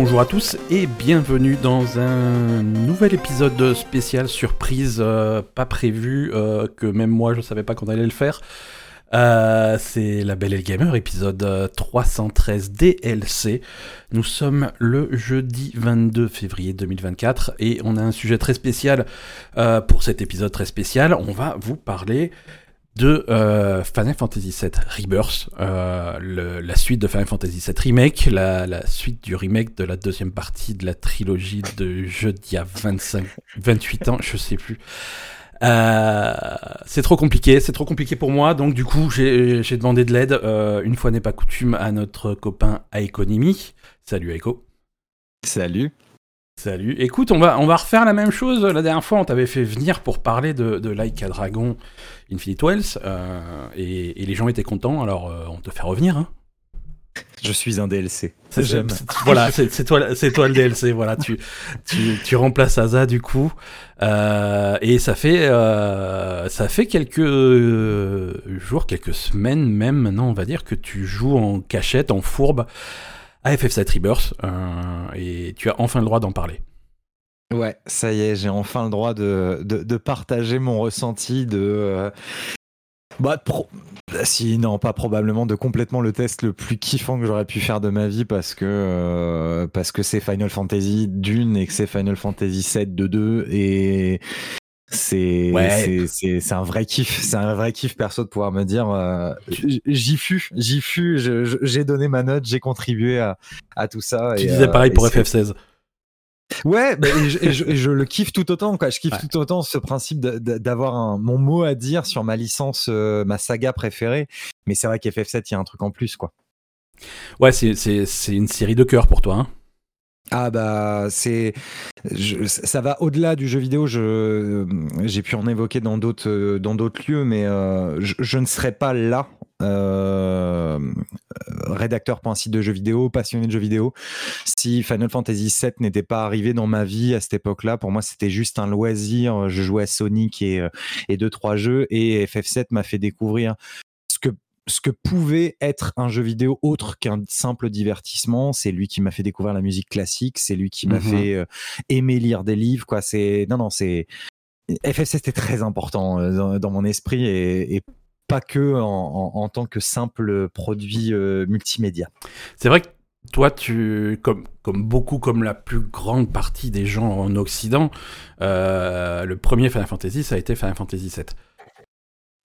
Bonjour à tous et bienvenue dans un nouvel épisode spécial surprise euh, pas prévu euh, que même moi je savais pas qu'on allait le faire. Euh, c'est La Belle et Gamer, épisode 313 DLC. Nous sommes le jeudi 22 février 2024 et on a un sujet très spécial pour cet épisode très spécial. On va vous parler de euh, Final Fantasy VII Rebirth, euh, la suite de Final Fantasy VII Remake, la, suite du remake de la deuxième partie de la trilogie de jeu d'il y a 25, 28 ans, je sais plus. Euh, c'est trop compliqué, c'est trop compliqué pour moi, donc du coup j'ai demandé de l'aide, une fois n'est pas coutume, à notre copain Aekonimi. Salut Aiko. Salut. Salut. Écoute, on va, on va refaire la même chose. La dernière fois, on t'avait fait venir pour parler de, de Like Dragon Infinite Wells, euh, et, les gens étaient contents, alors euh, on te fait revenir. Hein. Je suis un DLC. J'aime. Voilà, c'est toi, c'est toi le DLC. Voilà, tu, tu, tu remplaces Asa du coup, euh, et ça fait, ça fait quelques jours, quelques semaines même maintenant, on va dire que tu joues en cachette, en fourbe à FF7 Rebirth, euh, et tu as enfin le droit d'en parler. Ouais, ça y est, j'ai enfin le droit de, de, partager mon ressenti de. Euh, bah, si, non, pas probablement, de complètement le test le plus kiffant que j'aurais pu faire de ma vie parce que euh, c'est Final Fantasy d'une et que c'est Final Fantasy 7 de 2 et c'est c'est un vrai kiff, c'est un vrai kiff perso de pouvoir me dire euh, j'y fus, j'y fus, j'ai donné ma note, j'ai contribué à, à, tout ça. Tu disais pareil euh, pour FF16. Ouais, et, je, le kiffe tout autant. Quoi. Je kiffe tout autant ce principe d'avoir mon mot à dire sur ma licence, euh, ma saga préférée. Mais c'est vrai qu'FF7, il y a un truc en plus, quoi. Ouais, c'est une série de cœur pour toi. Hein ah bah c'est ça va au-delà du jeu vidéo. J'ai pu en évoquer dans d'autres d'autres lieux, mais euh, je, ne serais pas là. Euh, rédacteur pour un site de jeux vidéo, passionné de jeux vidéo. Si Final Fantasy VII n'était pas arrivé dans ma vie à cette époque-là, pour moi c'était juste un loisir. Je jouais à Sonic et, et deux trois jeux et FF7 m'a fait découvrir ce que pouvait être un jeu vidéo autre qu'un simple divertissement. C'est lui qui m'a fait découvrir la musique classique, c'est lui qui m'a mm-hmm. fait euh, aimer lire des livres. Quoi. C'est non, non, c'est FF7 était très important euh, dans, mon esprit et, pas que en, tant que simple produit euh, multimédia. C'est vrai que toi, tu, comme, comme beaucoup, comme la plus grande partie des gens en Occident, le premier Final Fantasy, ça a été Final Fantasy VII.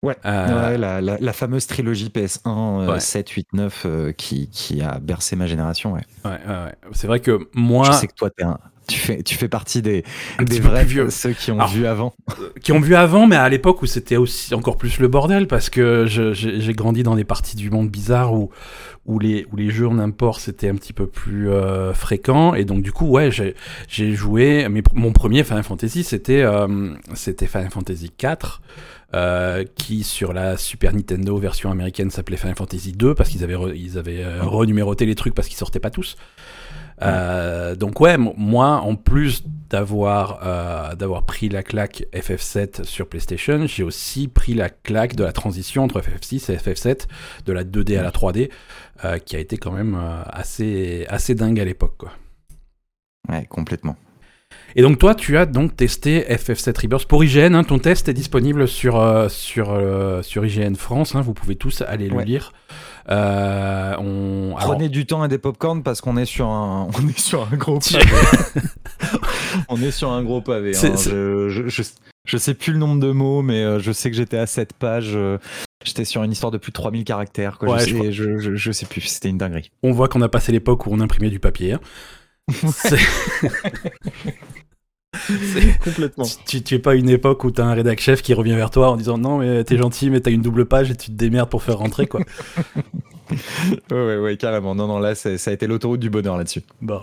Ouais, euh, la, fameuse trilogie PS1, 7, 8, 9 qui, qui, a bercé ma génération. Ouais, ouais, ouais. c'est vrai que moi. Je sais que toi, un, tu, fais, tu fais partie des, des vrais vieux. ceux qui ont vu avant. Euh, qui ont vu avant, mais à l'époque où c'était aussi encore plus le bordel, parce que j'ai grandi dans des parties du monde bizarres où, où, les, où les jeux en import c'était un petit peu plus euh, fréquent. Et donc, du coup, ouais, j'ai joué. Mais mon premier Final Fantasy, c'était c'était Final Fantasy 4. Euh, qui sur la Super Nintendo version américaine s'appelait Final Fantasy 2 parce qu'ils avaient, ils avaient euh, renuméroté les trucs parce qu'ils sortaient pas tous. Euh, donc ouais, moi en plus d'avoir d'avoir pris la claque FF7 sur PlayStation, j'ai aussi pris la claque de la transition entre FF6 et FF7, de la 2D à la 3D, qui a été quand même assez assez dingue à l'époque quoi. Ouais, complètement. Et donc toi, tu as donc testé FF7 Rebirth pour IGN. Hein. ton test est disponible sur, euh, sur, euh, sur IGN France. Hein. vous pouvez tous aller le lire. Euh, on... Prenez du temps et des popcorn parce qu'on est sur un, on est sur un gros pavé. on est sur un gros pavé. Hein. Je, je, je, sais plus le nombre de mots, mais je sais que j'étais à cette page. J'étais sur une histoire de plus de 3000 caractères. Quoi. je, sais, je, sais plus, c'était une dinguerie. On voit qu'on a passé l'époque où on imprimait du papier. Complètement. Tu, tu, es pas une époque où t'as un rédac chef qui revient vers toi en disant non mais t'es gentil mais t'as une double page et tu te démerdes pour faire rentrer quoi. ouais, ouais carrément. Non non là ça a été l'autoroute du bonheur là-dessus. Bon.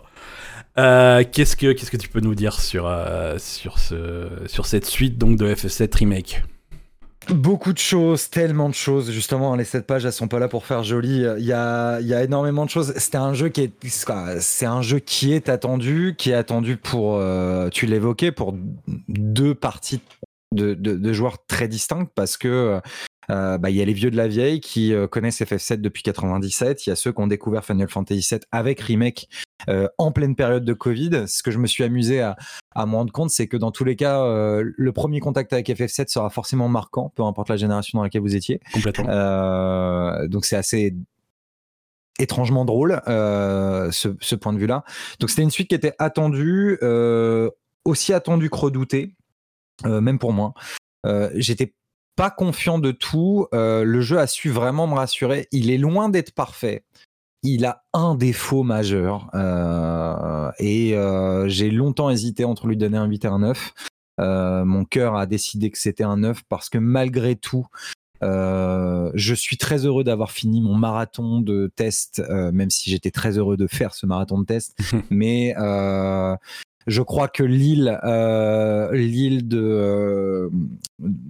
Euh, qu'est-ce que qu'est-ce que tu peux nous dire sur euh, sur ce sur cette suite donc de FF7 remake? Beaucoup de choses, tellement de choses. Justement, les 7 pages, elles sont pas là pour faire joli. Il y a, y a énormément de choses. C'était un jeu qui est, c'est un jeu qui est attendu, qui est attendu pour, euh, tu l'évoquais, pour deux parties de, joueurs très distinctes parce que Euh, bah, il y a les vieux de la vieille qui euh, connaissent FF7 depuis 97. Il y a ceux qui ont découvert Final Fantasy VII avec remake euh, en pleine période de Covid. Ce que je me suis amusé à, à me rendre compte, c'est que dans tous les cas, le premier contact avec FF7 sera forcément marquant, peu importe la génération dans laquelle vous étiez. Complètement. donc c'est assez étrangement drôle ce, ce, point de vue-là. Donc c'était une suite qui était attendue, aussi attendue que redoutée, même pour moi. J'étais pas confiant de tout. Euh, le jeu a su vraiment me rassurer. Il est loin d'être parfait. Il a un défaut majeur. Euh, et euh, j'ai longtemps hésité entre lui donner un 8 et un 9. mon cœur a décidé que c'était un 9 parce que malgré tout, je suis très heureux d'avoir fini mon marathon de test, même si j'étais très heureux de faire ce marathon de test. mais je crois que l'île, euh, l'île de, euh,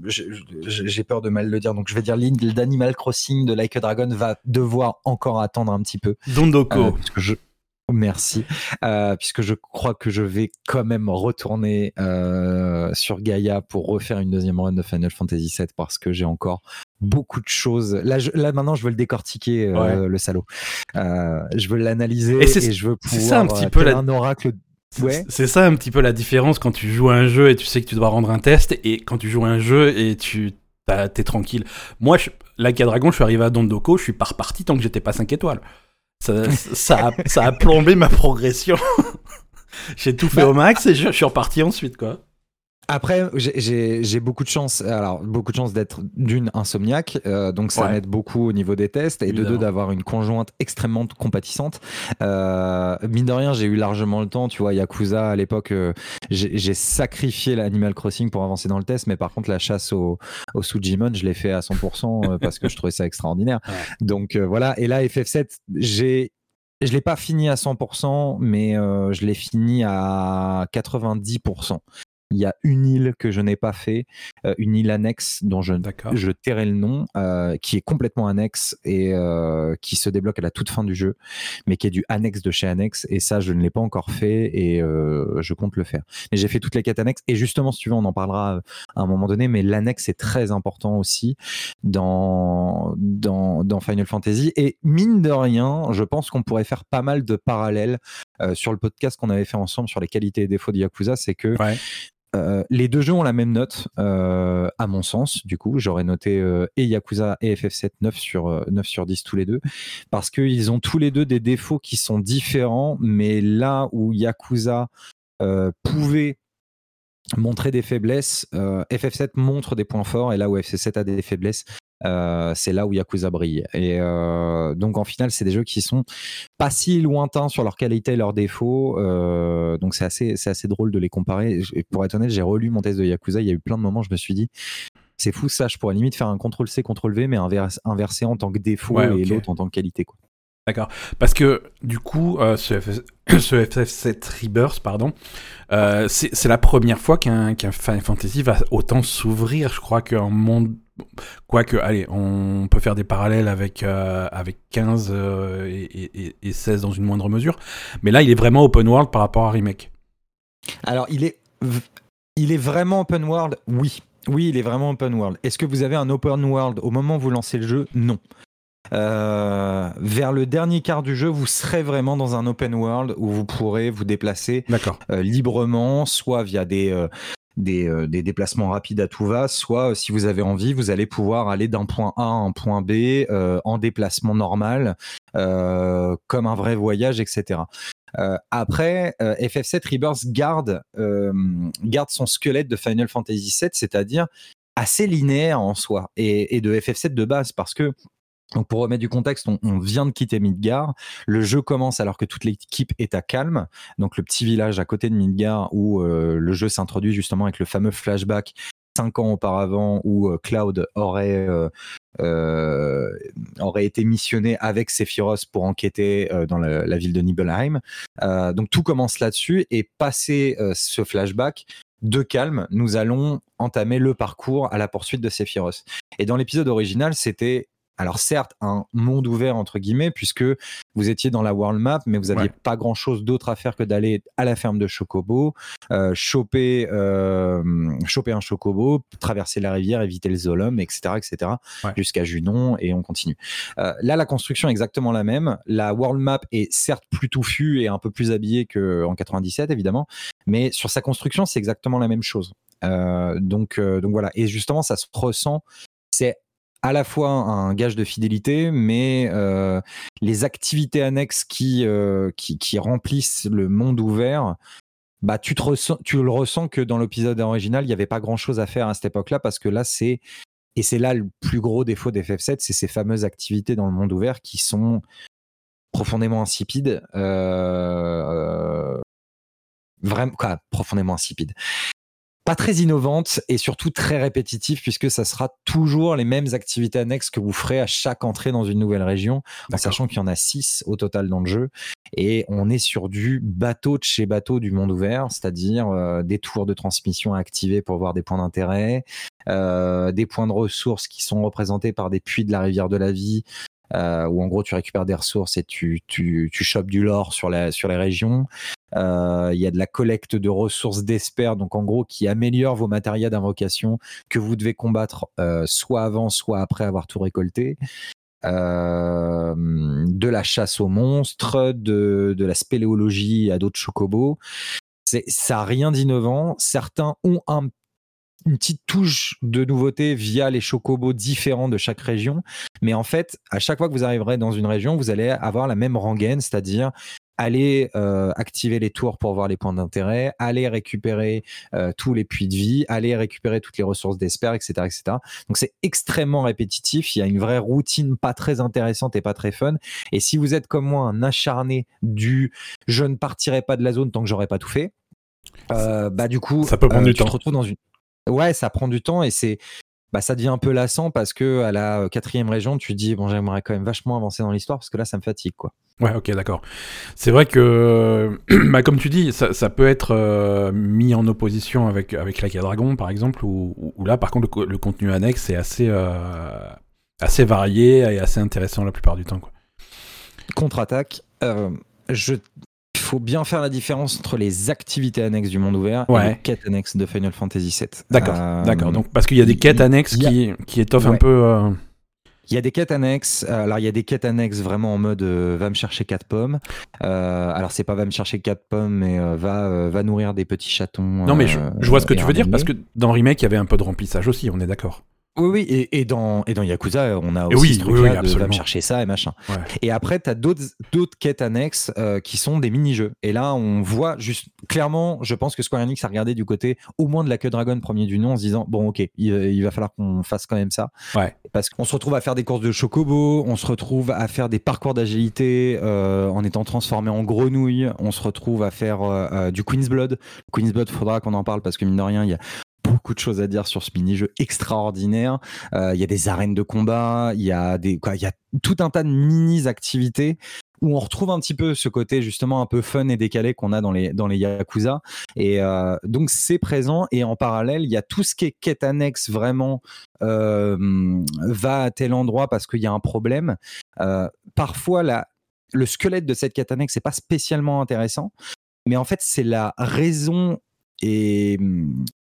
j'ai peur de mal le dire, donc je vais dire l'île d'Animal Crossing de Like a Dragon va devoir encore attendre un petit peu. Dondoko. Euh, je, merci, puisque je crois que je vais quand même retourner sur Gaia pour refaire une deuxième run de Final Fantasy VII parce que j'ai encore beaucoup de choses. Là, là maintenant, je veux le décortiquer, le salaud. je veux l'analyser et, je veux pouvoir. C'est ça un petit peu un oracle c'est ça un petit peu la différence quand tu joues à un jeu et tu sais que tu dois rendre un test et quand tu joues à un jeu et tu t'es tranquille. Moi, je, la Dragon, je suis arrivé à Dondoko, je suis pas reparti tant que j'étais pas 5 étoiles. Ça, ça, a, ça a plombé ma progression. J'ai tout fait bah, au max et je, je suis reparti ensuite, quoi. Après, j'ai beaucoup de chance. Alors, beaucoup de chance d'être d'une insomniaque, euh, donc ça m'aide beaucoup au niveau des tests, et de deux d'avoir une conjointe extrêmement compatissante. Euh, mine de rien, j'ai eu largement le temps. Tu vois, Yakuza à l'époque, euh, j'ai sacrifié l'Animal Crossing pour avancer dans le test, mais par contre, la chasse au, au Sujimon, je l'ai fait à 100% parce que je trouvais ça extraordinaire. Donc voilà. Et là, FF7, j'ai je l'ai pas fini à 100%, mais je l'ai fini à 90%. Il y a une île que je n'ai pas fait, euh, une île annexe dont je, je tairai le nom, euh, qui est complètement annexe et euh, qui se débloque à la toute fin du jeu, mais qui est du annexe de chez annexe. Et ça, je ne l'ai pas encore fait et je compte le faire. Mais j'ai fait toutes les quêtes annexes et justement, si tu veux, on en parlera à un moment donné. Mais l'annexe est très important aussi dans, dans, dans Final Fantasy. Et mine de rien, je pense qu'on pourrait faire pas mal de parallèles sur le podcast qu'on avait fait ensemble sur les qualités et défauts de Yakuza. C'est que euh, les deux jeux ont la même note, euh, à mon sens. Du coup, j'aurais noté euh, et Yakuza et FF7 9 sur 9 sur 10 tous les deux, parce qu'ils ont tous les deux des défauts qui sont différents. Mais là où Yakuza pouvait montrer des faiblesses, FF7 montre des points forts, et là où FF7 a des faiblesses, euh, c'est là où Yakuza brille. Et euh, donc en final, c'est des jeux qui sont pas si lointains sur leur qualité et leurs défauts. Euh, donc c'est assez, c'est assez drôle de les comparer. Et pour être honnête, j'ai relu mon test de Yakuza. Il y a eu plein de moments, je me suis dit, c'est fou ça. Je pourrais limite faire un CTRL C, CTRL V, mais inversé en tant que défaut et l'autre en tant que qualité. Quoi. D'accord. Parce que du coup, ce, FF, 7 Rebirth, pardon, c'est la première fois qu'un Final Fantasy va autant s'ouvrir. Je crois qu'en monde Quoique, allez, on peut faire des parallèles avec, euh, avec 15 euh, et, 16 dans une moindre mesure. Mais là, il est vraiment open world par rapport à Remake. Alors, il est, il est vraiment open world? Oui. Oui, il est vraiment open world. Est-ce que vous avez un open world au moment où vous lancez le jeu? Non. Euh, vers le dernier quart du jeu, vous serez vraiment dans un open world où vous pourrez vous déplacer librement, soit via des, euh, des, déplacements rapides à tout va, soit euh, si vous avez envie, vous allez pouvoir aller d'un point A à un point B euh, en déplacement normal, comme un vrai voyage, etc. après, FF7 Rebirth garde, garde son squelette de Final Fantasy VII, c'est-à-dire assez linéaire en soi, et, et de FF7 de base, parce que donc pour remettre du contexte, on, vient de quitter Midgar. Le jeu commence alors que toute l'équipe est à calme. Donc le petit village à côté de Midgar où euh, le jeu s'introduit justement avec le fameux flashback cinq ans auparavant où euh, Cloud aurait euh, aurait été missionné avec Sephiroth pour enquêter dans la, la, ville de Nibelheim. donc tout commence là-dessus et passé ce flashback, de calme, nous allons entamer le parcours à la poursuite de Sephiroth. Et dans l'épisode original, c'était alors certes un monde ouvert entre guillemets puisque vous étiez dans la world map, mais vous aviez pas grand chose d'autre à faire que d'aller à la ferme de Chocobo, euh, choper, euh, choper un Chocobo, traverser la rivière, éviter le Zolom, etc., etc., jusqu'à Junon et on continue. Euh, là, la construction est exactement la même. La world map est certes plus touffue et un peu plus habillée qu'en 97 évidemment, mais sur sa construction, c'est exactement la même chose. donc, donc voilà. Et justement, ça se ressent. C'est à la fois un gage de fidélité, mais euh, les activités annexes qui, euh, qui, remplissent le monde ouvert, bah, tu le ressens que dans l'épisode original, il n'y avait pas grand-chose à faire à cette époque-là, parce que là, c'est... Et c'est là le plus gros défaut d'FF7, c'est ces fameuses activités dans le monde ouvert qui sont profondément insipides. Euh, vraiment, quoi, profondément insipides pas très innovante et surtout très répétitive puisque ça sera toujours les mêmes activités annexes que vous ferez à chaque entrée dans une nouvelle région, en sachant qu'il y en a six au total dans le jeu. Et on est sur du bateau de chez bateau du monde ouvert, c'est-à-dire euh, des tours de transmission à activer pour voir des points d'intérêt, euh, des points de ressources qui sont représentés par des puits de la rivière de la vie, euh, où en gros tu récupères des ressources et tu, tu, tu chopes du lore sur, la, sur les régions. Euh, il y a de la collecte de ressources d'espère, donc en gros qui améliore vos matériels d'invocation que vous devez combattre euh, soit avant, soit après avoir tout récolté. Euh, de la chasse aux monstres, de, de la spéléologie à d'autres chocobos. Ça n'a rien d'innovant. Certains ont un une petite touche de nouveauté via les chocobos différents de chaque région. Mais en fait, à chaque fois que vous arriverez dans une région, vous allez avoir la même rengaine, c'est-à-dire aller euh, activer les tours pour voir les points d'intérêt, aller récupérer euh, tous les puits de vie, aller récupérer toutes les ressources d'espère, etc., etc. Donc c'est extrêmement répétitif. Il y a une vraie routine pas très intéressante et pas très fun. Et si vous êtes comme moi un acharné du je ne partirai pas de la zone tant que j'aurai pas tout fait, euh, bah du coup, ça peut prendre du tu temps. te retrouves dans une Ouais, ça prend du temps et c'est bah, ça devient un peu lassant parce que à la quatrième région, tu te dis bon, j'aimerais quand même vachement avancer dans l'histoire parce que là, ça me fatigue quoi. Ouais, ok, d'accord. C'est vrai que, bah, comme tu dis, ça, peut être euh, mis en opposition avec avec la Dragon, par exemple, où, là, par contre, le, contenu annexe est assez euh, assez varié et assez intéressant la plupart du temps. Contre-attaque. Euh, je faut bien faire la différence entre les activités annexes du monde ouvert et les quêtes annexes de Final Fantasy VII. D'accord, euh, d'accord. Donc parce qu'il y a des quêtes annexes qui, qui étoffent un peu. Euh, il y a des quêtes annexes. Euh, alors, il y a des quêtes annexes vraiment en mode va me chercher quatre pommes. alors, c'est pas va me chercher quatre pommes, mais va, va nourrir des petits chatons. Non, mais je, je vois ce que tu veux dire parce que dans Remake, il y avait un peu de remplissage aussi, on est d'accord. Oui, oui, et, et, dans, et dans Yakuza, on a aussi ce truc-là de va me chercher ça et machin. Et après, tu as d'autres quêtes annexes euh, qui sont des mini-jeux. Et là, on voit juste clairement, je pense que Square Enix a regardé du côté au moins de la queue Dragon premier du nom en se disant bon, ok, il, va falloir qu'on fasse quand même ça. Ouais. Parce qu'on se retrouve à faire des courses de chocobo, on se retrouve à faire des parcours d'agilité euh, en étant transformé en grenouille, on se retrouve à faire euh, du Queen's Blood. Queen's Blood, faudra qu'on en parle parce que mine de rien, il y a de choses à dire sur ce mini-jeu extraordinaire. Euh, il y a des arènes de combat, il y a tout un tas de mini-activités où on retrouve un petit peu ce côté justement un peu fun et décalé qu'on a dans les dans les Yakuza. Et euh, donc c'est présent. Et en parallèle il y a tout ce qui est quête annexe vraiment euh, va à tel endroit parce qu'il y a un problème. Parfois le squelette de cette quête annexe n'est pas spécialement intéressant. Mais en fait c'est la raison et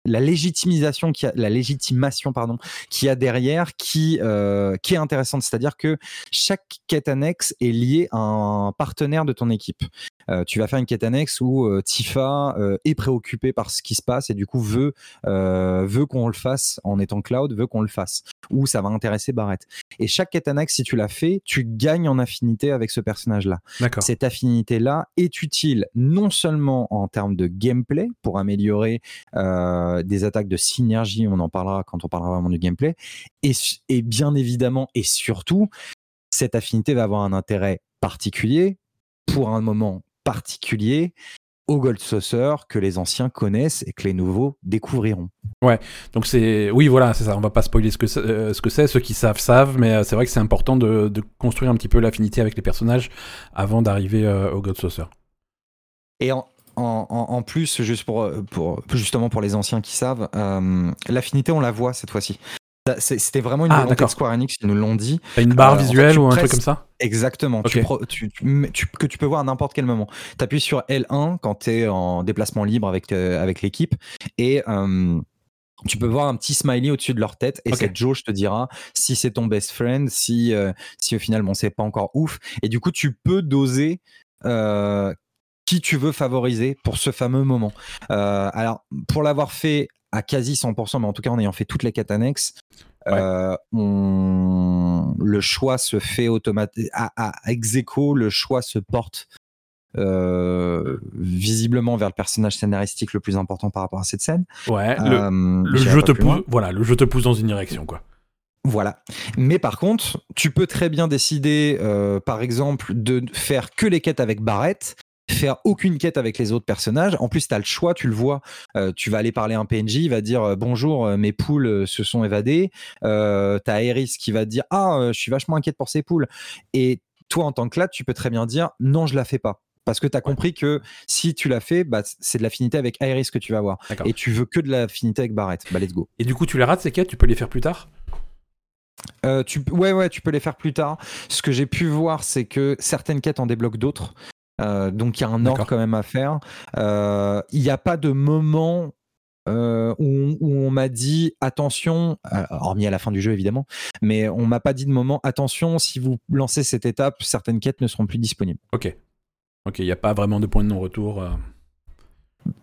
la légitimisation qui a, la légitimation pardon qui a derrière qui euh, qui est intéressante. C'est-à-dire que chaque quête annexe est liée à un partenaire de ton équipe euh, tu vas faire une quête annexe où euh, Tifa euh, est préoccupé par ce qui se passe et du coup veut, veut qu'on le fasse en étant cloud, veut qu'on le fasse. Ou ça va intéresser Barrett. Et chaque quête annexe, si tu l'as fait, tu gagnes en affinité avec ce personnage-là. Cette affinité-là est utile non seulement en termes de gameplay pour améliorer des attaques de synergie, on en parlera quand on parlera vraiment du gameplay, et, et bien évidemment et surtout, cette affinité va avoir un intérêt particulier pour un moment particulier au Gold Saucer que les anciens connaissent et que les nouveaux découvriront. Ouais, donc c'est oui voilà c'est ça. On va pas spoiler ce que c'est, euh, ce que c'est. Ceux qui savent savent, mais euh, c'est vrai que c'est important de, construire un petit peu l'affinité avec les personnages avant d'arriver euh, au Gold Saucer. Et en, en, plus, juste pour, pour, justement pour les anciens qui savent, l'affinité on la voit cette fois-ci. C'était vraiment une ah, volonté de Square Enix, ils nous l'ont dit. Une barre visuelle ou un truc comme ça Exactement, que tu peux voir à n'importe quel moment. Tu appuies sur L1 quand tu es en déplacement libre avec, avec l'équipe et tu peux voir un petit smiley au-dessus de leur tête et cette jauge te dira si c'est ton best friend, si, euh, si au final, bon, c'est pas encore ouf. Et du coup, tu peux doser euh, qui tu veux favoriser pour ce fameux moment. Euh, alors, pour l'avoir fait à quasi 100%, mais en tout cas en ayant fait toutes les quêtes annexes, le choix se fait automatiquement. À, à ex le choix se porte euh, visiblement vers le personnage scénaristique le plus important par rapport à cette scène. Ouais, le, euh, jeu te pousse, voilà, le jeu te pousse dans une direction, quoi. Voilà. Mais par contre, tu peux très bien décider, euh, par exemple, de faire que les quêtes avec Barrett, faire aucune quête avec les autres personnages. En plus, tu as le choix, tu le vois. tu vas aller parler à un PNJ, il va dire bonjour, mes poules se sont évadées. Euh, tu as Eris qui va dire ah, je suis vachement inquiète pour ces poules. Et toi, en tant que là, tu peux très bien dire non, je la fais pas. Parce que tu as compris que si tu l'as fait, bah, c'est de l'affinité avec Iris que tu vas avoir. Et tu veux que de l'affinité avec Barrett. Bah, let's go. Et du coup, tu les rates ces quêtes? Tu peux les faire plus tard? Euh, tu, ouais, ouais, tu peux les faire plus tard. Ce que j'ai pu voir, c'est que certaines quêtes en débloquent d'autres. Euh, donc il y a un ordre quand même à faire. Euh, il n'y a pas de moment où, on m'a dit attention, hormis à la fin du jeu évidemment, mais on m'a pas dit de moment attention, si vous lancez cette étape, certaines quêtes ne seront plus disponibles. Ok. Ok, il n'y a pas vraiment de point de non-retour. Euh.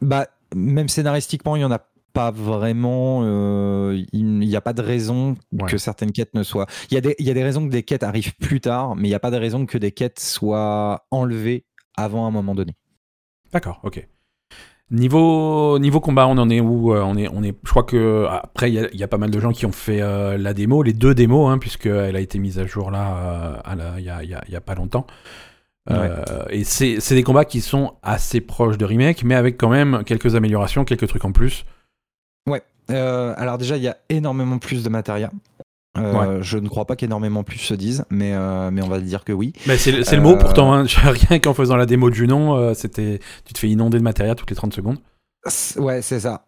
Bah, même scénaristiquement, il n'y en a pas vraiment. Euh, il n'y a pas de raison que certaines quêtes ne soient. Il y, a des, il y a des raisons que des quêtes arrivent plus tard, mais il n'y a pas de raison que des quêtes soient enlevées avant un moment donné. D'accord, ok. Niveau, niveau combat, on en est où euh, on est, on est, Je crois que après, il y, a pas mal de gens qui ont fait la démo, les deux démos, hein, puisqu'elle a été mise à jour là, il n'y a, a, pas longtemps. Euh, et c'est des combats qui sont assez proches de remake, mais avec quand même quelques améliorations, quelques trucs en plus. Ouais. Euh, alors déjà, il y a énormément plus de matériel. Euh, je ne crois pas qu'énormément plus se disent, mais, mais on va dire que oui. c'est le mot pourtant, hein. rien qu'en faisant la démo du nom, c'était tu te fais inonder de matériel toutes les 30 secondes. Ouais, c'est ça.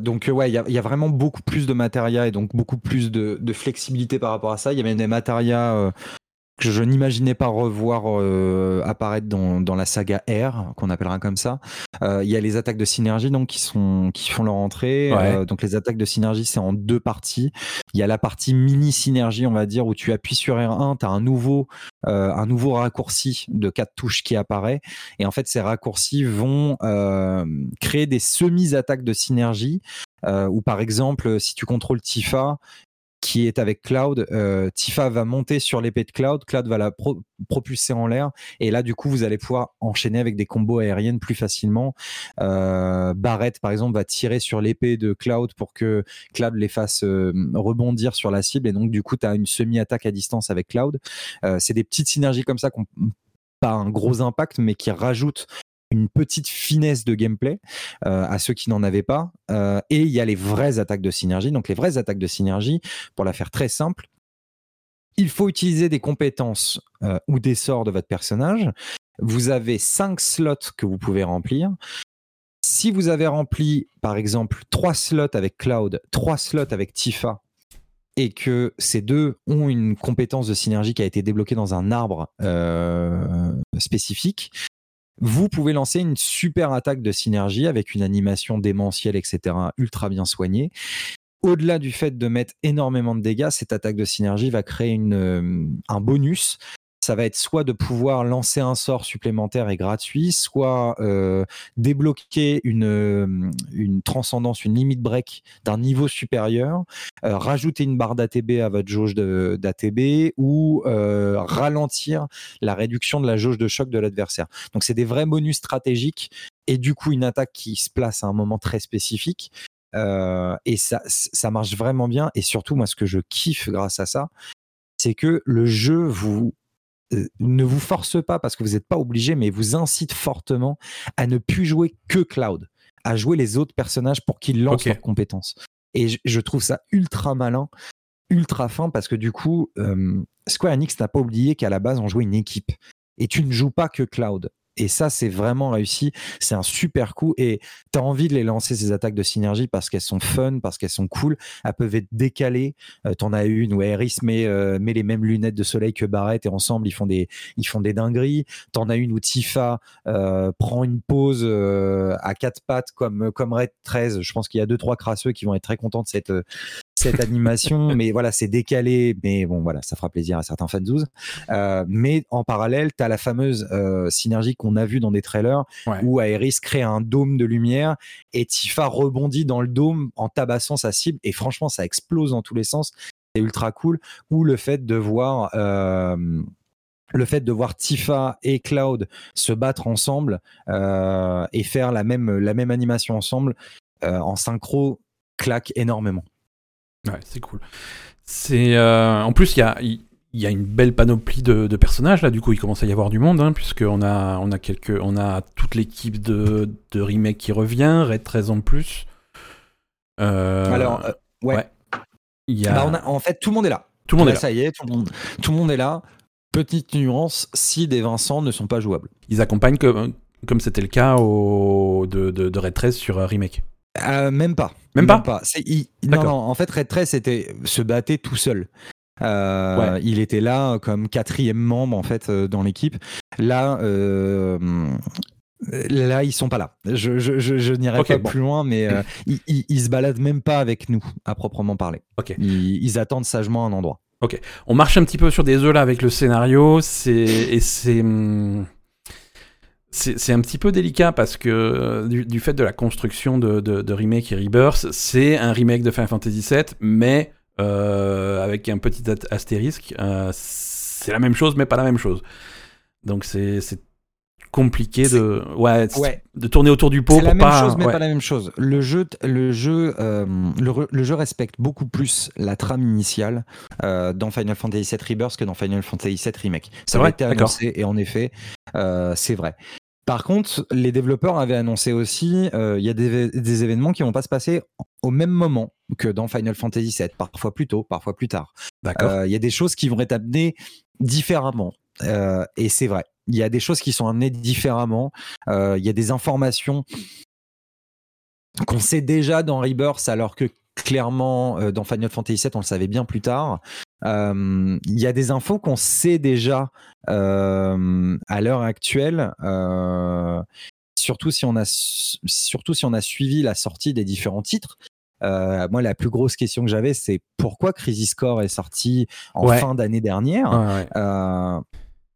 donc ouais, il y, y, a vraiment beaucoup plus de matériel et donc beaucoup plus de, de, flexibilité par rapport à ça. Il y a même des matérias que je n'imaginais pas revoir euh, apparaître dans, dans, la saga R, qu'on appellera comme ça. Euh, il y a les attaques de synergie donc qui sont qui font leur entrée. Euh, donc les attaques de synergie c'est en deux parties. Il y a la partie mini synergie on va dire où tu appuies sur R1, tu as un nouveau un nouveau raccourci de quatre touches qui apparaît et en fait ces raccourcis vont créer des semi attaques de synergie. Euh, ou par exemple, si tu contrôles Tifa, qui est avec Cloud. Euh, Tifa va monter sur l'épée de Cloud, Cloud va la propulser en l'air, et là du coup vous allez pouvoir enchaîner avec des combos aériennes plus facilement. Euh, Barrett par exemple va tirer sur l'épée de Cloud pour que Cloud les fasse euh, rebondir sur la cible, et donc du coup tu as une semi-attaque à distance avec Cloud. C'est des petites synergies comme ça qui n'ont pas un gros impact, mais qui rajoutent une petite finesse de gameplay euh, à ceux qui n'en avaient pas. Euh, et il y a les vraies attaques de synergie. Donc les vraies attaques de synergie, pour la faire très simple, il faut utiliser des compétences euh, ou des sorts de votre personnage. Vous avez cinq slots que vous pouvez remplir. Si vous avez rempli, par exemple, trois slots avec Cloud, trois slots avec Tifa, et que ces deux ont une compétence de synergie qui a été débloquée dans un arbre spécifique, vous pouvez lancer une super attaque de synergie avec une animation démentielle, etc., ultra bien soignée. Au-delà du fait de mettre énormément de dégâts, cette attaque de synergie va créer euh, un bonus ça va être soit de pouvoir lancer un sort supplémentaire et gratuit, soit euh, débloquer une, euh, une transcendance, une limite break d'un niveau supérieur, euh, rajouter une barre d'ATB à votre jauge d'ATB ou ralentir la réduction de la jauge de choc de l'adversaire. Donc c'est des vrais bonus stratégiques et du coup une attaque qui se place à un moment très spécifique. et ça, marche vraiment bien. Et surtout, moi, ce que je kiffe grâce à ça, c'est que le jeu vous ne vous force pas parce que vous n'êtes pas obligé, mais vous incite fortement à ne plus jouer que Cloud, à jouer les autres personnages pour qu'ils lancent leurs compétences. Et je, trouve ça ultra malin, ultra fin parce que du coup, euh, Square Enix n'a pas oublié qu'à la base on jouait une équipe et tu ne joues pas que Cloud. Et ça, c'est vraiment réussi. C'est un super coup. Et tu as envie de les lancer, ces attaques de synergie, parce qu'elles sont fun, parce qu'elles sont cool. Elles peuvent être décalées. Euh, T'en as une où Eris met, euh, met les mêmes lunettes de soleil que Barrett et ensemble, ils font des, ils font des dingueries. T'en as une où Tifa euh, prend une pause à quatre pattes comme, comme Red 13. Je pense qu'il y a deux, trois crasseux qui vont être très contents de cette, cette animation, mais voilà, c'est décalé, mais bon, voilà, ça fera plaisir à certains fans euh, mais en parallèle, tu as la fameuse euh, synergie qu'on a vue dans des trailers Ouais. où Aeris crée un dôme de lumière et Tifa rebondit dans le dôme en tabassant sa cible et franchement, ça explose dans tous les sens. C'est ultra cool. Ou le fait de voir. euh, le fait de voir Tifa et Cloud se battre ensemble euh, et faire la même, la même animation ensemble euh, en synchro claque énormément. Ouais, c'est cool. C'est euh, en plus il y a y une belle panoplie de, de personnages là. Du coup, il commence à y avoir du monde, hein, puisqu'on a on a quelques on a toute l'équipe de, de remake qui revient, Red 13 en plus. Euh, Alors, euh, ouais. y a Bah, on a- en fait, tout le monde est là. tout le monde Là, est là. Ça y est, tout le monde, tout le monde est là. Petite nuance, Sid et Vincent ne sont pas jouables. Ils accompagnent comme comme c'était le cas au, de, de, de Red 13 sur remake. Euh, même pas. Même pas il- non, en fait, Red 13 c'était, se battait tout seul. Euh, Ouais. Il était là comme quatrième membre en fait euh, dans l'équipe. Là, euh, là ils sont pas là. Je, je, je, je n'irai Ok, pas bon. plus loin, mais euh, ils, ils, ils se baladent même pas avec nous à proprement parler. Ok. Ils, ils attendent sagement un endroit. On marche un petit peu sur des œufs là avec le scénario, c'est et c'est hum, c'est un petit peu délicat parce que euh, du, du fait de la construction de, de, de remake et rebirth, c'est un remake de Final Fantasy VII, mais euh, avec un petit astérisque. euh, c'est la même chose, mais pas la même chose. Donc c'est compliqué de ouais, de tourner autour du pot C'est la même pas chose, mais ouais. pas la même chose. Le jeu, le jeu, euh, le, re- le jeu respecte beaucoup plus la trame initiale euh, dans Final Fantasy VII Rebirth que dans Final Fantasy VII Remake. C'est Ça vrai a été annoncé et en effet, euh, c'est vrai. Par contre, les développeurs avaient annoncé aussi, euh, il y a des, des événements qui vont pas se passer au même moment que dans Final Fantasy VII, parfois plus tôt, parfois plus tard. D'accord. Euh, Il y a des choses qui vont être amenées différemment. Euh, et c'est vrai. Il y a des choses qui sont amenées différemment. Il y a des informations qu'on sait déjà dans Rebirth, alors que clairement, dans Final Fantasy VII, on le savait bien plus tard. Euh, Il y a des infos qu'on sait déjà euh, à l'heure actuelle. euh, surtout si on a su- surtout si on a suivi la sortie des différents titres. Euh, moi, la plus grosse question que j'avais, c'est pourquoi Crisis Core est sorti en Ouais. fin d'année dernière. Ouais, ouais. Euh,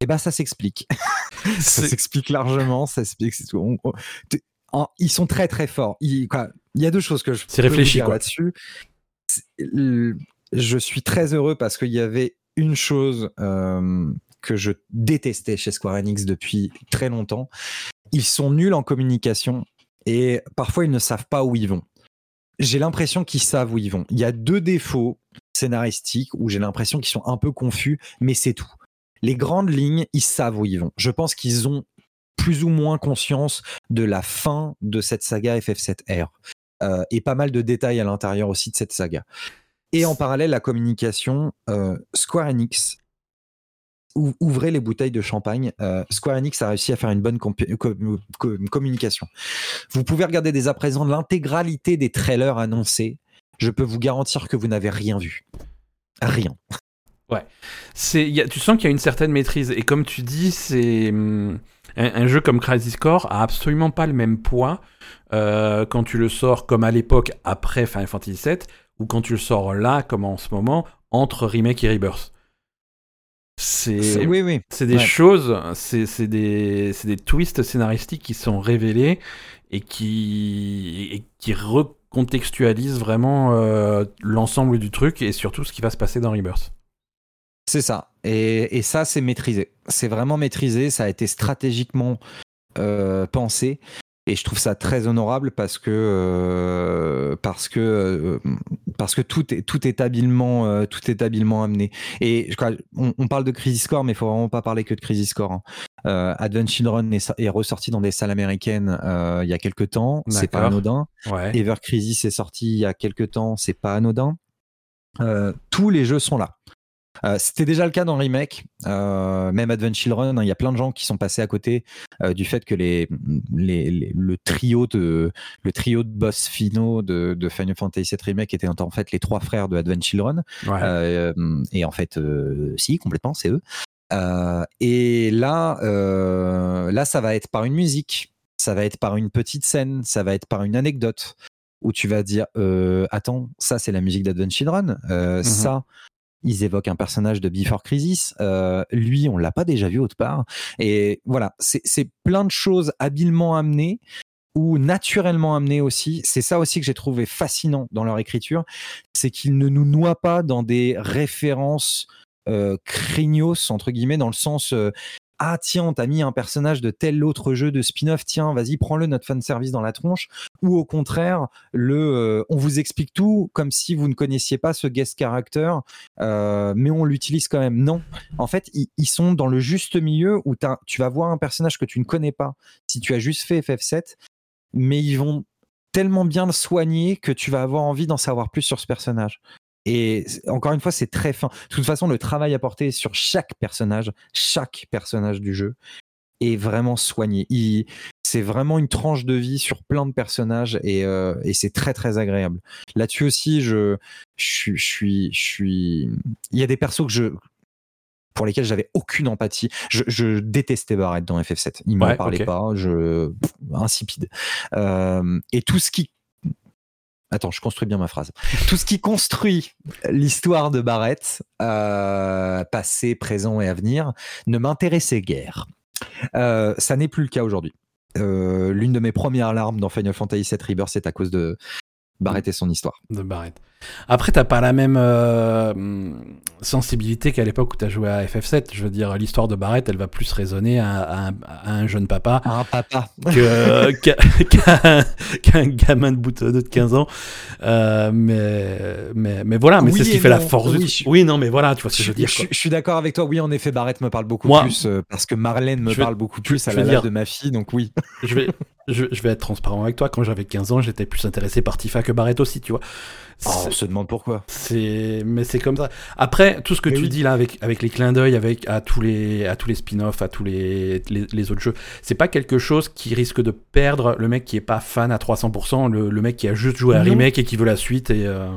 et ben, ça s'explique. ça s'explique largement. Ça s'explique. ils sont très très forts. Il, quoi, il y a deux choses que je C'est réfléchi, là-dessus. Je suis très heureux parce qu'il y avait une chose euh, que je détestais chez Square Enix depuis très longtemps. Ils sont nuls en communication et parfois ils ne savent pas où ils vont. J'ai l'impression qu'ils savent où ils vont. Il y a deux défauts scénaristiques où j'ai l'impression qu'ils sont un peu confus, mais c'est tout. Les grandes lignes, ils savent où ils vont. Je pense qu'ils ont plus ou moins conscience de la fin de cette saga FF7R. Euh, et pas mal de détails à l'intérieur aussi de cette saga. Et en parallèle, la communication, euh, Square Enix, ou- ouvrez les bouteilles de champagne, euh, Square Enix a réussi à faire une bonne communication. Vous pouvez regarder dès à présent l'intégralité des trailers annoncés. Je peux vous garantir que vous n'avez rien vu. Rien. A- tu sens qu'il y a une certaine maîtrise. Et comme tu dis, c'est un, un jeu comme Crisis Core a absolument pas le même poids euh, quand tu le sors comme à l'époque après Final Fantasy VII ou quand tu le sors là comme en ce moment entre remake et rebirth. C'est, Oui, des Ouais. choses, c'est, des, des twists scénaristiques qui sont révélés et qui, et qui recontextualisent vraiment euh, l'ensemble du truc et surtout ce qui va se passer dans rebirth. C'est ça. Et, et ça, c'est maîtrisé. C'est vraiment maîtrisé. Ça a été stratégiquement euh, pensé. Et je trouve ça très honorable parce que euh, parce que euh, parce que tout est tout est habilement euh, tout est habilement amené. Et on, on parle de Crisis Core, mais il faut vraiment pas parler que de Crisis Core. hein. Euh, Advent Children est, est ressorti dans des salles américaines euh, il y a quelques temps. C'est pas anodin. Ouais. Ever Crisis est sorti il y a quelques temps, c'est pas anodin. Euh, tous les jeux sont là. Euh, c'était déjà le cas dans le remake, euh, même Advent Children. Hein, il y a plein de gens qui sont passés à côté euh, du fait que les, les, le trio de le trio de boss finaux de, de Final Fantasy VII remake étaient en fait les trois frères de Advent Children. et en fait, si complètement, c'est eux. et là, là, ça va être par une musique, ça va être par une petite scène, ça va être par une anecdote où tu vas dire attends, ça c'est la musique d'Advent Children, mmh ça ils évoquent un personnage de Before Crisis. Euh, lui, on l'a pas déjà vu autre part. Et voilà, c'est plein de choses habilement amenées ou naturellement amenées aussi. C'est ça aussi que j'ai trouvé fascinant dans leur écriture, c'est qu'ils ne nous noient pas dans des références euh, entre guillemets dans le sens euh, ah tiens, on mis un personnage de tel autre jeu de spin-off, tiens, vas-y, prends-le notre fan service dans la tronche, ou au contraire, le, euh, on vous explique tout comme si vous ne connaissiez pas ce guest character, euh, mais on l'utilise quand même. Non, en fait, ils, sont dans le juste milieu où tu vas voir un personnage que tu ne connais pas si tu as juste fait FF7, mais ils vont tellement bien le soigner que tu vas avoir envie d'en savoir plus sur ce personnage. Et encore une fois, c'est très fin. De toute façon, le travail apporté sur chaque personnage, chaque personnage du jeu, est vraiment soigné. C'est vraiment une tranche de vie sur plein de personnages et, euh, c'est très très agréable. Là-dessus aussi, je, je, suis, je suis. Il y a des persos que je, pour lesquels j'avais aucune empathie. Je, détestais Barrett dans FF7. Il ne me parlait pas, je insipide. Euh, et tout ce qui Attends, je construis bien ma phrase. Tout ce qui construit l'histoire de Barrett, euh, passé, présent et avenir, ne m'intéressait guère. Euh, ça n'est plus le cas aujourd'hui. Euh, l'une de mes premières larmes dans Final Fantasy VII Rebirth, c'est à cause de Barrett et son histoire. De Barrett. Après, t'as pas la même euh, sensibilité qu'à l'époque où t'as joué à FF7. Je veux dire, l'histoire de Barrett, elle va plus résonner à, un, jeune papa. un papa. Qu'un gamin de boutonneux de 15 ans. Euh, mais, mais, mais voilà, mais c'est ce qui fait la force. Oui, oui, non, mais voilà, tu vois ce que je veux dire. Je, suis d'accord avec toi. Oui, en effet, Barrett me parle beaucoup plus euh, parce que Marlène me parle beaucoup plus à la dire, de ma fille, donc oui. je vais, je, vais être transparent avec toi. Quand j'avais 15 ans, j'étais plus intéressé par Tifa que Barrett aussi, tu vois. Oh, on se demande pourquoi. C'est, mais c'est comme ça. Après, tout ce que tu dis là, avec, avec les clins d'œil, avec à tous les, à tous les spin-offs, à tous les, les, autres jeux, c'est pas quelque chose qui risque de perdre le mec qui est pas fan à 300%, le, le mec qui a juste joué à remake et qui veut la suite et. Euh,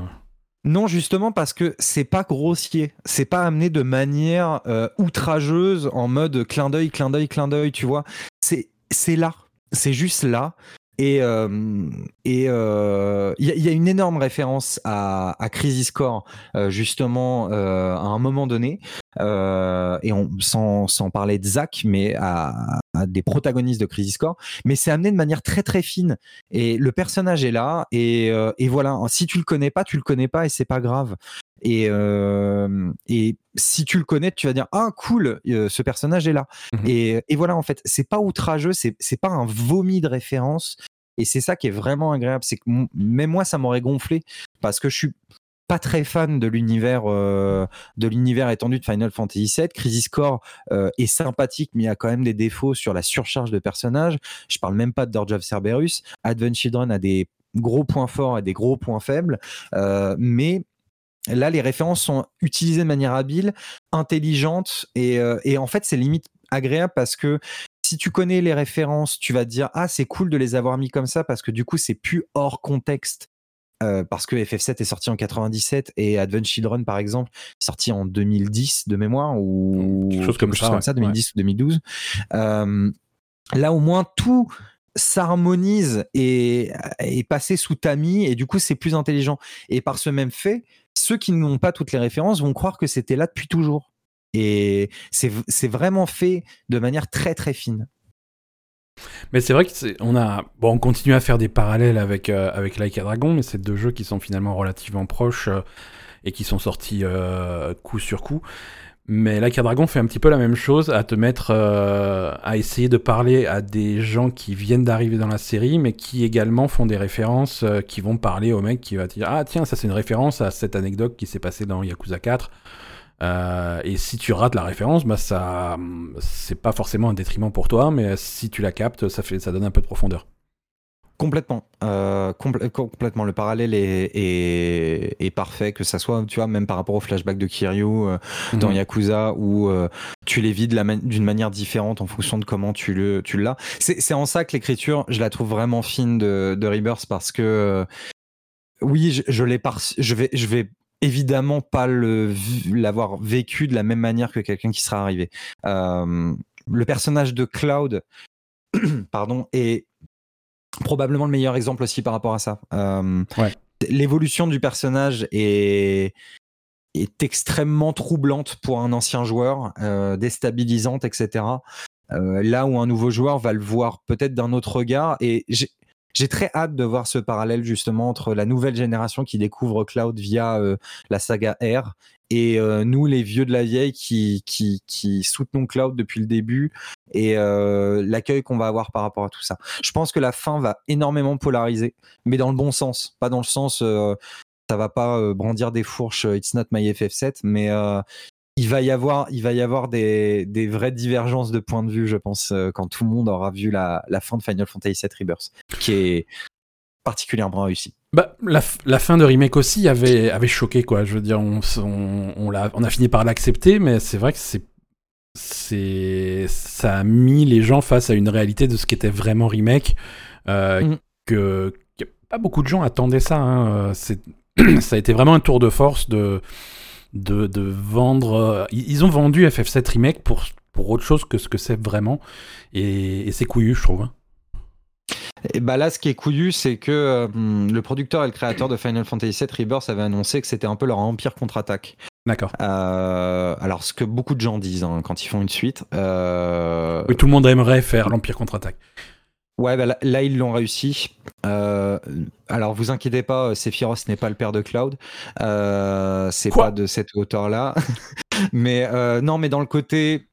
non, justement parce que c'est pas grossier, c'est pas amené de manière euh, outrageuse en mode clin d'œil, clin d'œil, clin d'œil, tu vois. C'est c'est là, c'est juste là. Et euh, et il euh, y, a une énorme référence à, à Crisis Core justement à un moment donné. Et sans, sans parler de Zach mais à des protagonistes de Crisis Core. Mais c'est amené de manière très très fine. Et le personnage est là. Et, et voilà. Si tu le connais pas tu le connais pas et c'est pas grave et, euh, et si tu le connais, tu vas dire ah cool, euh, ce personnage est là. Mmh et, et, voilà en fait, c'est pas outrageux, c'est c'est pas un vomi de référence. Et c'est ça qui est vraiment agréable, c'est que même moi ça m'aurait gonflé parce que je suis pas très fan de l'univers euh, de l'univers étendu de Final Fantasy VII. Crisis Core euh, est sympathique, mais il y a quand même des défauts sur la surcharge de personnages. Je parle même pas de Dorje of Cerberus. Advent Children a des gros points forts et des gros points faibles, euh, mais Là, les références sont utilisées de manière habile, intelligente, et, euh, et en fait, c'est limite agréable parce que si tu connais les références, tu vas te dire ah c'est cool de les avoir mis comme ça parce que du coup c'est plus hors contexte. Euh, parce que FF7 est sorti en 97 et Advent Children par exemple est sorti en 2010 de mémoire ou quelque chose comme, ça, 2010 ou 2012. Euh, là au moins tout s'harmonise et est passé sous tamis et du coup c'est plus intelligent. Et par ce même fait, ceux qui n'ont pas toutes les références vont croire que c'était là depuis toujours. Et c'est vraiment fait de manière très très fine. Mais c'est vrai qu'on a bon, on continue à faire des parallèles avec euh, avec Like a Dragon, mais c'est deux jeux qui sont finalement relativement proches euh, et qui sont sortis euh, coup sur coup. Mais Like a Dragon fait un petit peu la même chose, à te mettre euh, à essayer de parler à des gens qui viennent d'arriver dans la série, mais qui également font des références, euh, qui vont parler au mec qui va dire Ah, tiens, ça c'est une référence à cette anecdote qui s'est passée dans Yakuza 4. Euh, et si tu rates la référence, bah ça, c'est pas forcément un détriment pour toi, mais si tu la captes, ça, fait, ça donne un peu de profondeur. Complètement, euh, complètement. Le parallèle est, est, parfait, que ça soit, tu vois, même par rapport au flashback de Kiryu euh, dans mhm. Yakuza, où euh, tu les vis d'une manière différente en fonction de comment tu le, tu l'as. C'est en ça que l'écriture, je la trouve vraiment fine de, de Rebirth parce que oui, je, je l'ai je vais, je vais évidemment pas l'avoir vécu de la même manière que quelqu'un qui sera arrivé. le personnage de Cloud, pardon, est probablement le meilleur exemple aussi par rapport à ça. Euh, l'évolution du personnage est, est extrêmement troublante pour un ancien joueur, euh, déstabilisante, etc. Euh, là où un nouveau joueur va le voir peut-être d'un autre regard. Et j'ai très hâte de voir ce parallèle justement entre la nouvelle génération qui découvre Cloud via la saga R et nous les vieux de la vieille qui qui, qui soutenons Cloud depuis le début et euh, l'accueil qu'on va avoir par rapport à tout ça. Je pense que la fin va énormément polariser, mais dans le bon sens, pas dans le sens euh, ça va pas brandir des fourches It's not my FF7, mais il va y avoir, il va y avoir des, des, vraies divergences de points de vue, je pense, quand tout le monde aura vu la, la fin de Final Fantasy VII Rebirth, qui est particulièrement réussi. Bah, la, la, fin de remake aussi avait, avait choqué quoi. Je veux dire, on, on, on a fini par l'accepter, mais c'est vrai que c'est c'est ça a mis les gens face à une réalité de ce qu'était vraiment remake euh, mm. que, pas beaucoup de gens attendaient ça hein. c'est ça a été vraiment un tour de force de de, de vendre euh, ils ont vendu FF7 remake pour pour autre chose que ce que c'est vraiment et, et c'est couillu je trouve hein. Et bah là, ce qui est couillu, c'est que euh, le producteur et le créateur de Final Fantasy VII Rebirth avaient annoncé que c'était un peu leur empire contre-attaque. D'accord. Euh, alors, ce que beaucoup de gens disent hein, quand ils font une suite. Euh... Oui, tout le monde aimerait faire l'empire contre-attaque. Ouais, bah là, ils l'ont réussi. Euh, alors, vous inquiétez pas, Sephiroth n'est pas le père de Cloud. c'est pas de cette hauteur-là. mais non, mais dans le côté,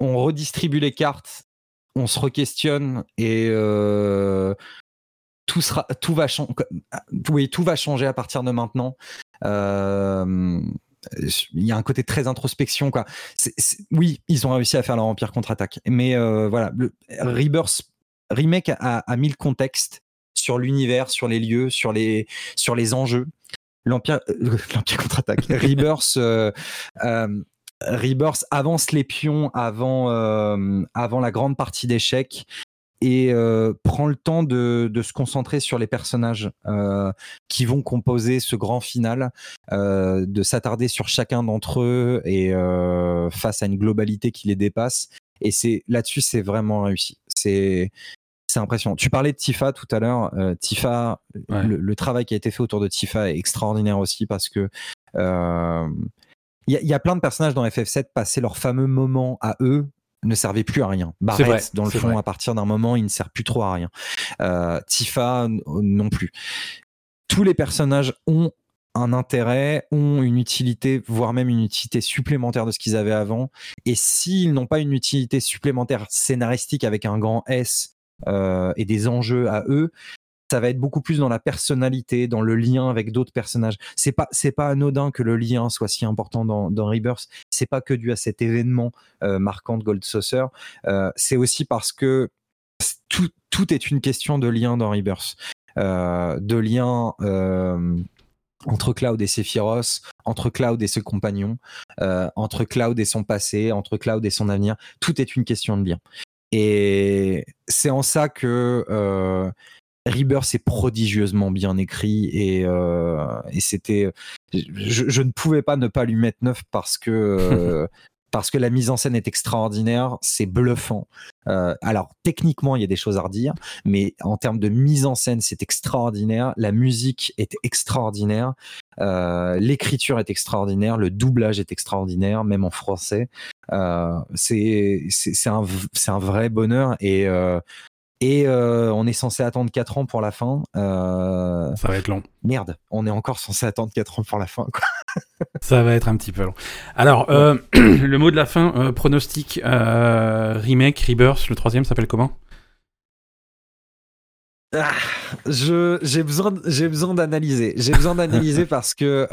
on redistribue les cartes on se re-questionne et euh, tout sera, tout va changer. Oui, tout va changer à partir de maintenant. Euh, il y a un côté très introspection quoi. oui, ils ont réussi à faire leur empire contre-attaque, mais euh, voilà, le Rebirth remake a, mis le contexte sur l'univers, sur les lieux, sur les sur les enjeux. L'empire, l'empire contre-attaque. Rebirth Rebirth avance les pions avant, euh, avant la grande partie d'échecs et euh, prend le temps de, de, se concentrer sur les personnages euh, qui vont composer ce grand final, euh, de s'attarder sur chacun d'entre eux et euh, face à une globalité qui les dépasse. Et c'est là-dessus, c'est vraiment réussi. C'est c'est impressionnant. Tu parlais de Tifa tout à l'heure. Euh, Tifa, le, le, travail qui a été fait autour de Tifa est extraordinaire aussi parce que il y, a plein de personnages dans FF7 passer leur fameux moment à eux ne servaient plus à rien. Barrett, dans le fond, à partir d'un moment, il ne sert plus trop à rien. Euh, Tifa non plus. Tous les personnages ont un intérêt, ont une utilité, voire même une utilité supplémentaire de ce qu'ils avaient avant. Et s'ils n'ont pas une utilité supplémentaire scénaristique avec un grand S euh, et des enjeux à eux, ça va être beaucoup plus dans la personnalité, dans le lien avec d'autres personnages. C'est pas c'est pas anodin que le lien soit si important dans, dans Rebirth. C'est pas que dû à cet événement euh, marquant de Gold Saucer. Euh, c'est aussi parce que tout, tout est une question de lien dans Rebirth, euh, de lien entre Cloud et Sephiroth, entre Cloud et ses compagnons, entre Cloud et son passé, entre Cloud et son avenir. Tout est une question de lien. Et c'est en ça que Rebirth est prodigieusement bien écrit et, euh, et c'était. Je, je, ne pouvais pas ne pas lui mettre neuf parce que. Euh, parce que la mise en scène est extraordinaire, c'est bluffant. Euh, alors techniquement, il y a des choses à redire, mais en termes de mise en scène, c'est extraordinaire. La musique est extraordinaire, euh, l'écriture est extraordinaire, le doublage est extraordinaire, même en français. Euh, c'est un, un vrai bonheur et et euh, on est censé attendre 4 ans pour la fin. Euh... Ça va être long. Merde, on est encore censé attendre 4 ans pour la fin. Quoi. Ça va être un petit peu long. Alors, euh, le mot de la fin, pronostic, remake, rebirth, le troisième s'appelle comment? Ah, je j'ai besoin j'ai besoin d'analyser j'ai besoin d'analyser parce que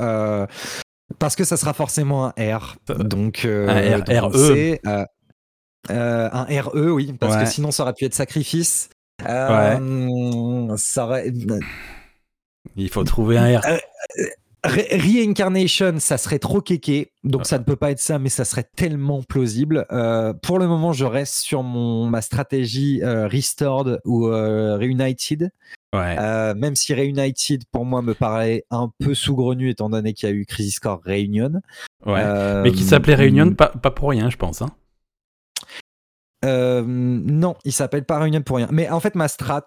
parce que ça sera forcément un R donc un R, RE euh, un RE, oui, parce que sinon ça aurait pu être sacrifice. Euh, ça aurait- Il faut trouver un R. Euh, Re- Reincarnation, ça serait trop kéké, donc ça ne peut pas être ça, mais ça serait tellement plausible. Euh, pour le moment, je reste sur mon ma stratégie euh, Restored ou euh, Reunited. Ouais. Euh, même si Reunited pour moi me paraît un peu saugrenu étant donné qu'il y a eu Crisis Core Reunion. ouais. Euh, Mais qui s'appelait Réunion, pas, pas pour rien, je pense. Hein. Euh, non, il s'appelle pas Reunion pour rien. Mais en fait, ma strat,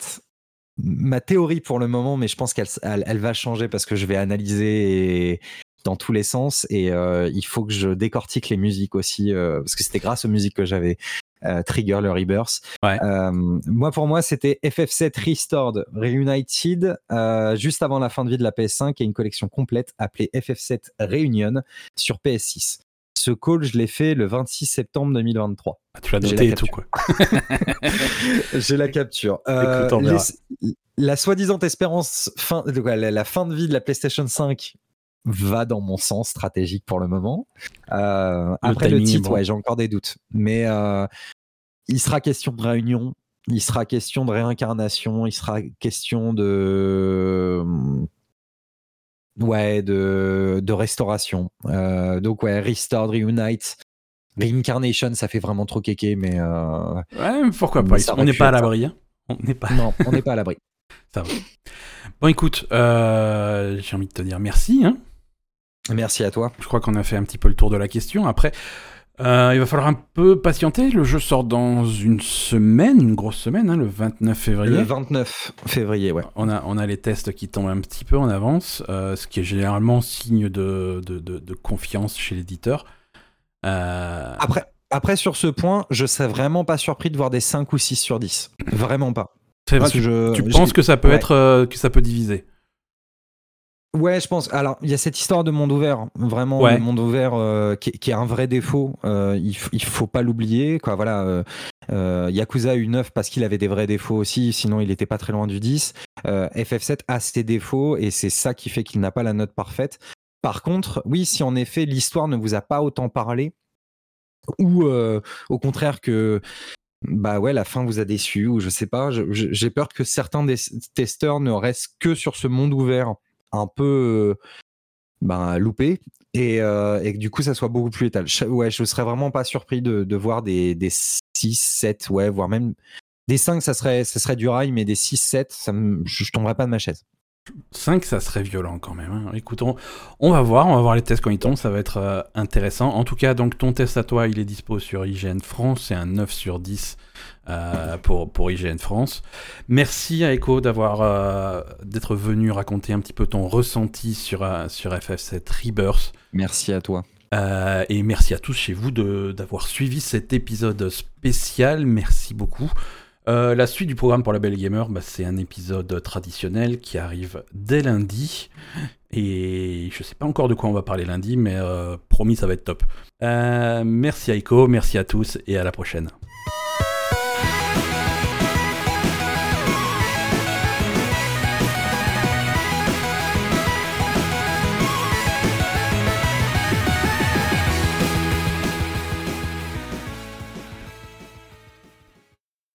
ma théorie pour le moment, mais je pense qu'elle elle, elle va changer parce que je vais analyser et- dans tous les sens et euh, il faut que je décortique les musiques aussi euh, parce que c'était grâce aux musiques que j'avais euh, trigger le rebirth. Ouais. Moi pour moi c'était FF7 Restored Reunited juste avant la fin de vie de la PS5 et une collection complète appelée FF7 Reunion sur PS6. Ce call je l'ai fait le 26 septembre 2023. Ah, tu l'as noté la et tout, quoi. J'ai la capture. Euh, Écoute, les- la soi-disant espérance, fin, la, la fin de vie de la PlayStation 5 va dans mon sens stratégique pour le moment. Euh, après le titre, bon. ouais, j'ai encore des doutes. Mais euh, il sera question de réunion, il sera question de réincarnation, il sera question de. Ouais, de, de restauration. Euh, donc, ouais, Restored, Reunite. Reincarnation, ça fait vraiment trop kéké, mais euh, Ouais, pourquoi pas. ça On n'est pas à ça. l'abri. hein. On n'est pas. non, on n'est pas à l'abri. Bon, écoute, euh, j'ai envie de te dire merci. Hein. Merci à toi. Je crois qu'on a fait un petit peu le tour de la question. Après, euh, il va falloir un peu patienter. Le jeu sort dans une semaine, une grosse semaine, hein, le 29 février. Le 29 février, ouais. On a, on a les tests qui tombent un petit peu en avance, euh, ce qui est généralement signe de, de, de- de confiance chez l'éditeur. Euh, Après, après, sur ce point, je serais vraiment pas surpris de voir des 5 ou 6 sur 10. Vraiment pas. c'est- Parce que tu, je- tu j'ai- penses que ça peut ouais. être que ça peut diviser Ouais, je pense. Alors, il y a cette histoire de monde ouvert, vraiment Ouais. le monde ouvert euh, qui, qui est un vrai défaut. Euh, il, il faut pas l'oublier. Quoi, voilà. euh, Yakuza a eu 9 parce qu'il avait des vrais défauts aussi, sinon il était pas très loin du 10. Euh, FF7 a ses défauts et c'est ça qui fait qu'il n'a pas la note parfaite. Par contre, oui, si en effet l'histoire ne vous a pas autant parlé, ou au contraire que bah ouais, la fin vous a déçu, ou je sais pas, j'ai peur que certains des testeurs ne restent que sur ce monde ouvert un peu euh, ben, loupé et, euh, et que du coup ça soit beaucoup plus létal. Je- Ouais, je serais vraiment pas surpris de, voir des, des 6, 7, ouais, voire même des 5, ça serait, ça serait du rail, mais des 6, 7, ça me, je, je tomberais pas de ma chaise. 5, ça serait violent quand même. hein. Écoute, on, va voir, on va voir les tests quand ils tombent, ça va être euh, intéressant. En tout cas, donc ton test à toi, il est dispo sur IGN France, c'est un 9 sur 10 euh, pour, pour IGN France. Merci à Echo d'avoir euh, d'être venu raconter un petit peu ton ressenti sur, sur FF7 Rebirth. Merci à toi. Euh, et merci à tous chez vous d'avoir suivi cet épisode spécial. Merci beaucoup. Euh, la suite du programme pour la Belle Gamer, bah, c'est un épisode traditionnel qui arrive dès lundi. Et je sais pas encore de quoi on va parler lundi, mais euh, promis, ça va être top. Euh, merci Aiko, merci à tous et à la prochaine.